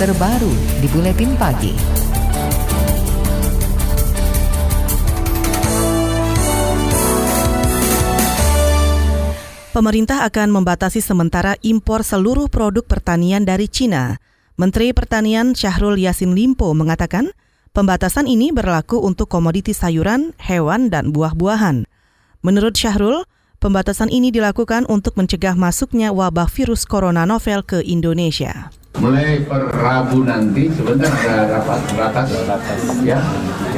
terbaru di Buletin Pagi. Pemerintah akan membatasi sementara impor seluruh produk pertanian dari Cina. Menteri Pertanian Syahrul Yasin Limpo mengatakan, pembatasan ini berlaku untuk komoditi sayuran, hewan, dan buah-buahan. Menurut Syahrul, pembatasan ini dilakukan untuk mencegah masuknya wabah virus corona novel ke Indonesia mulai per Rabu nanti sebentar ada rapat ratas ya.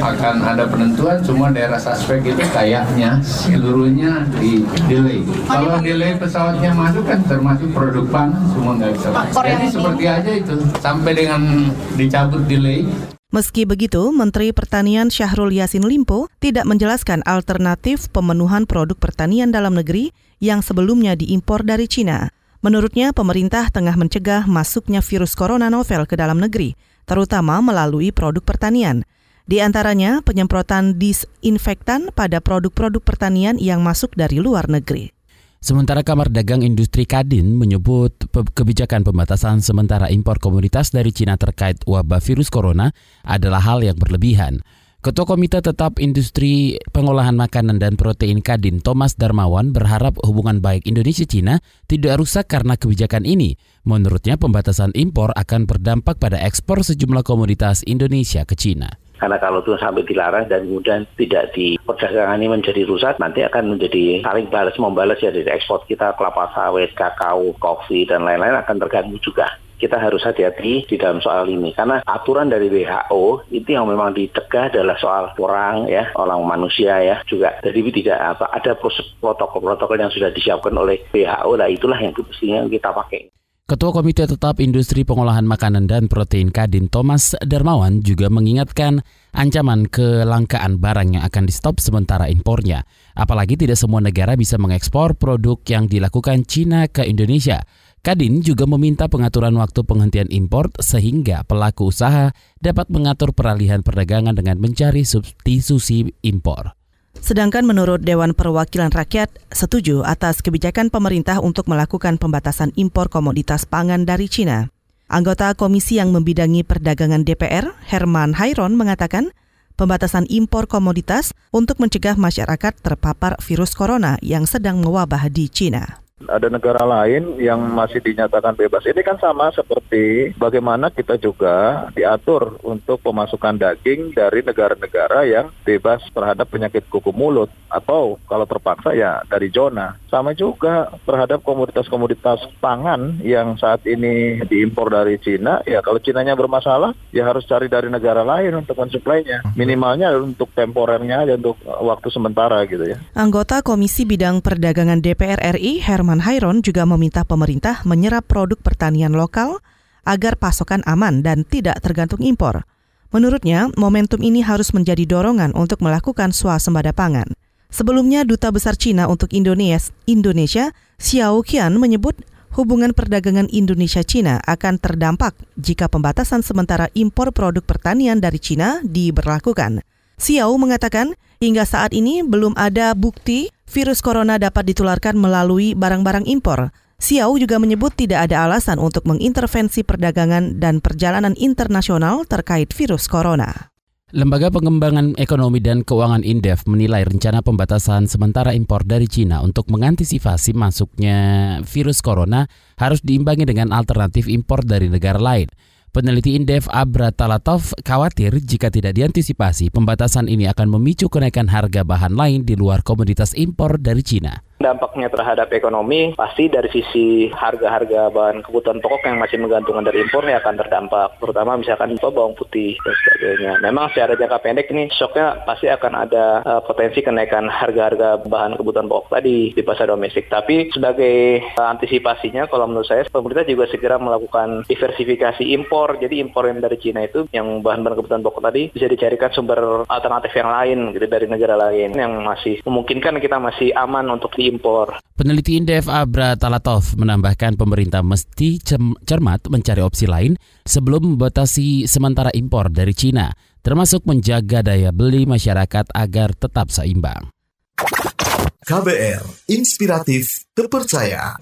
Akan ada penentuan semua daerah suspek itu kayaknya seluruhnya di delay. Kalau delay pesawatnya masuk kan termasuk produk pangan semua nggak bisa jadi seperti aja itu sampai dengan dicabut delay. Meski begitu, Menteri Pertanian Syahrul Yasin Limpo tidak menjelaskan alternatif pemenuhan produk pertanian dalam negeri yang sebelumnya diimpor dari Cina. Menurutnya, pemerintah tengah mencegah masuknya virus corona novel ke dalam negeri, terutama melalui produk pertanian. Di antaranya, penyemprotan disinfektan pada produk-produk pertanian yang masuk dari luar negeri. Sementara Kamar Dagang Industri Kadin menyebut kebijakan pembatasan sementara impor komoditas dari Cina terkait wabah virus corona adalah hal yang berlebihan. Ketua Komite Tetap Industri Pengolahan Makanan dan Protein Kadin Thomas Darmawan berharap hubungan baik Indonesia-Cina tidak rusak karena kebijakan ini. Menurutnya pembatasan impor akan berdampak pada ekspor sejumlah komoditas Indonesia ke Cina. Karena kalau itu sampai dilarang dan kemudian tidak di perdagangan ini menjadi rusak, nanti akan menjadi saling balas membalas ya dari ekspor kita kelapa sawit, kakao, kopi dan lain-lain akan terganggu juga kita harus hati-hati di dalam soal ini karena aturan dari WHO itu yang memang dicegah adalah soal orang ya orang manusia ya juga jadi tidak apa ada protokol-protokol yang sudah disiapkan oleh WHO lah itulah yang mestinya kita pakai. Ketua Komite Tetap Industri Pengolahan Makanan dan Protein Kadin Thomas Darmawan juga mengingatkan ancaman kelangkaan barang yang akan di stop sementara impornya. Apalagi tidak semua negara bisa mengekspor produk yang dilakukan Cina ke Indonesia. Kadin juga meminta pengaturan waktu penghentian impor sehingga pelaku usaha dapat mengatur peralihan perdagangan dengan mencari substitusi impor. Sedangkan menurut Dewan Perwakilan Rakyat setuju atas kebijakan pemerintah untuk melakukan pembatasan impor komoditas pangan dari Cina. Anggota komisi yang membidangi perdagangan DPR, Herman Hairon, mengatakan pembatasan impor komoditas untuk mencegah masyarakat terpapar virus corona yang sedang mewabah di Cina ada negara lain yang masih dinyatakan bebas. Ini kan sama seperti bagaimana kita juga diatur untuk pemasukan daging dari negara-negara yang bebas terhadap penyakit kuku mulut atau kalau terpaksa ya dari zona. Sama juga terhadap komoditas-komoditas pangan yang saat ini diimpor dari Cina, ya kalau Cinanya bermasalah ya harus cari dari negara lain untuk mensuplainya. Minimalnya untuk temporernya aja untuk waktu sementara gitu ya. Anggota Komisi Bidang Perdagangan DPR RI Herman Abdurrahman Hairon juga meminta pemerintah menyerap produk pertanian lokal agar pasokan aman dan tidak tergantung impor. Menurutnya, momentum ini harus menjadi dorongan untuk melakukan swasembada pangan. Sebelumnya, Duta Besar Cina untuk Indonesia, Indonesia Xiao Qian menyebut hubungan perdagangan Indonesia-Cina akan terdampak jika pembatasan sementara impor produk pertanian dari Cina diberlakukan. Xiao mengatakan hingga saat ini belum ada bukti virus corona dapat ditularkan melalui barang-barang impor. Xiao juga menyebut tidak ada alasan untuk mengintervensi perdagangan dan perjalanan internasional terkait virus corona. Lembaga Pengembangan Ekonomi dan Keuangan Indef menilai rencana pembatasan sementara impor dari Cina untuk mengantisipasi masuknya virus corona harus diimbangi dengan alternatif impor dari negara lain. Peneliti Indef Abra Talatov khawatir jika tidak diantisipasi, pembatasan ini akan memicu kenaikan harga bahan lain di luar komoditas impor dari Cina dampaknya terhadap ekonomi pasti dari sisi harga-harga bahan kebutuhan pokok yang masih menggantungkan dari impor ini akan terdampak. Terutama misalkan bawang putih dan sebagainya. Memang secara jangka pendek ini shocknya pasti akan ada uh, potensi kenaikan harga-harga bahan kebutuhan pokok tadi di pasar domestik. Tapi sebagai uh, antisipasinya kalau menurut saya pemerintah juga segera melakukan diversifikasi impor. Jadi impor yang dari Cina itu yang bahan-bahan kebutuhan pokok tadi bisa dicarikan sumber alternatif yang lain gitu dari negara lain yang masih memungkinkan kita masih aman untuk di impor. Peneliti Indef Abra Talatov menambahkan pemerintah mesti cermat mencari opsi lain sebelum membatasi sementara impor dari Cina, termasuk menjaga daya beli masyarakat agar tetap seimbang. KBR, inspiratif, terpercaya.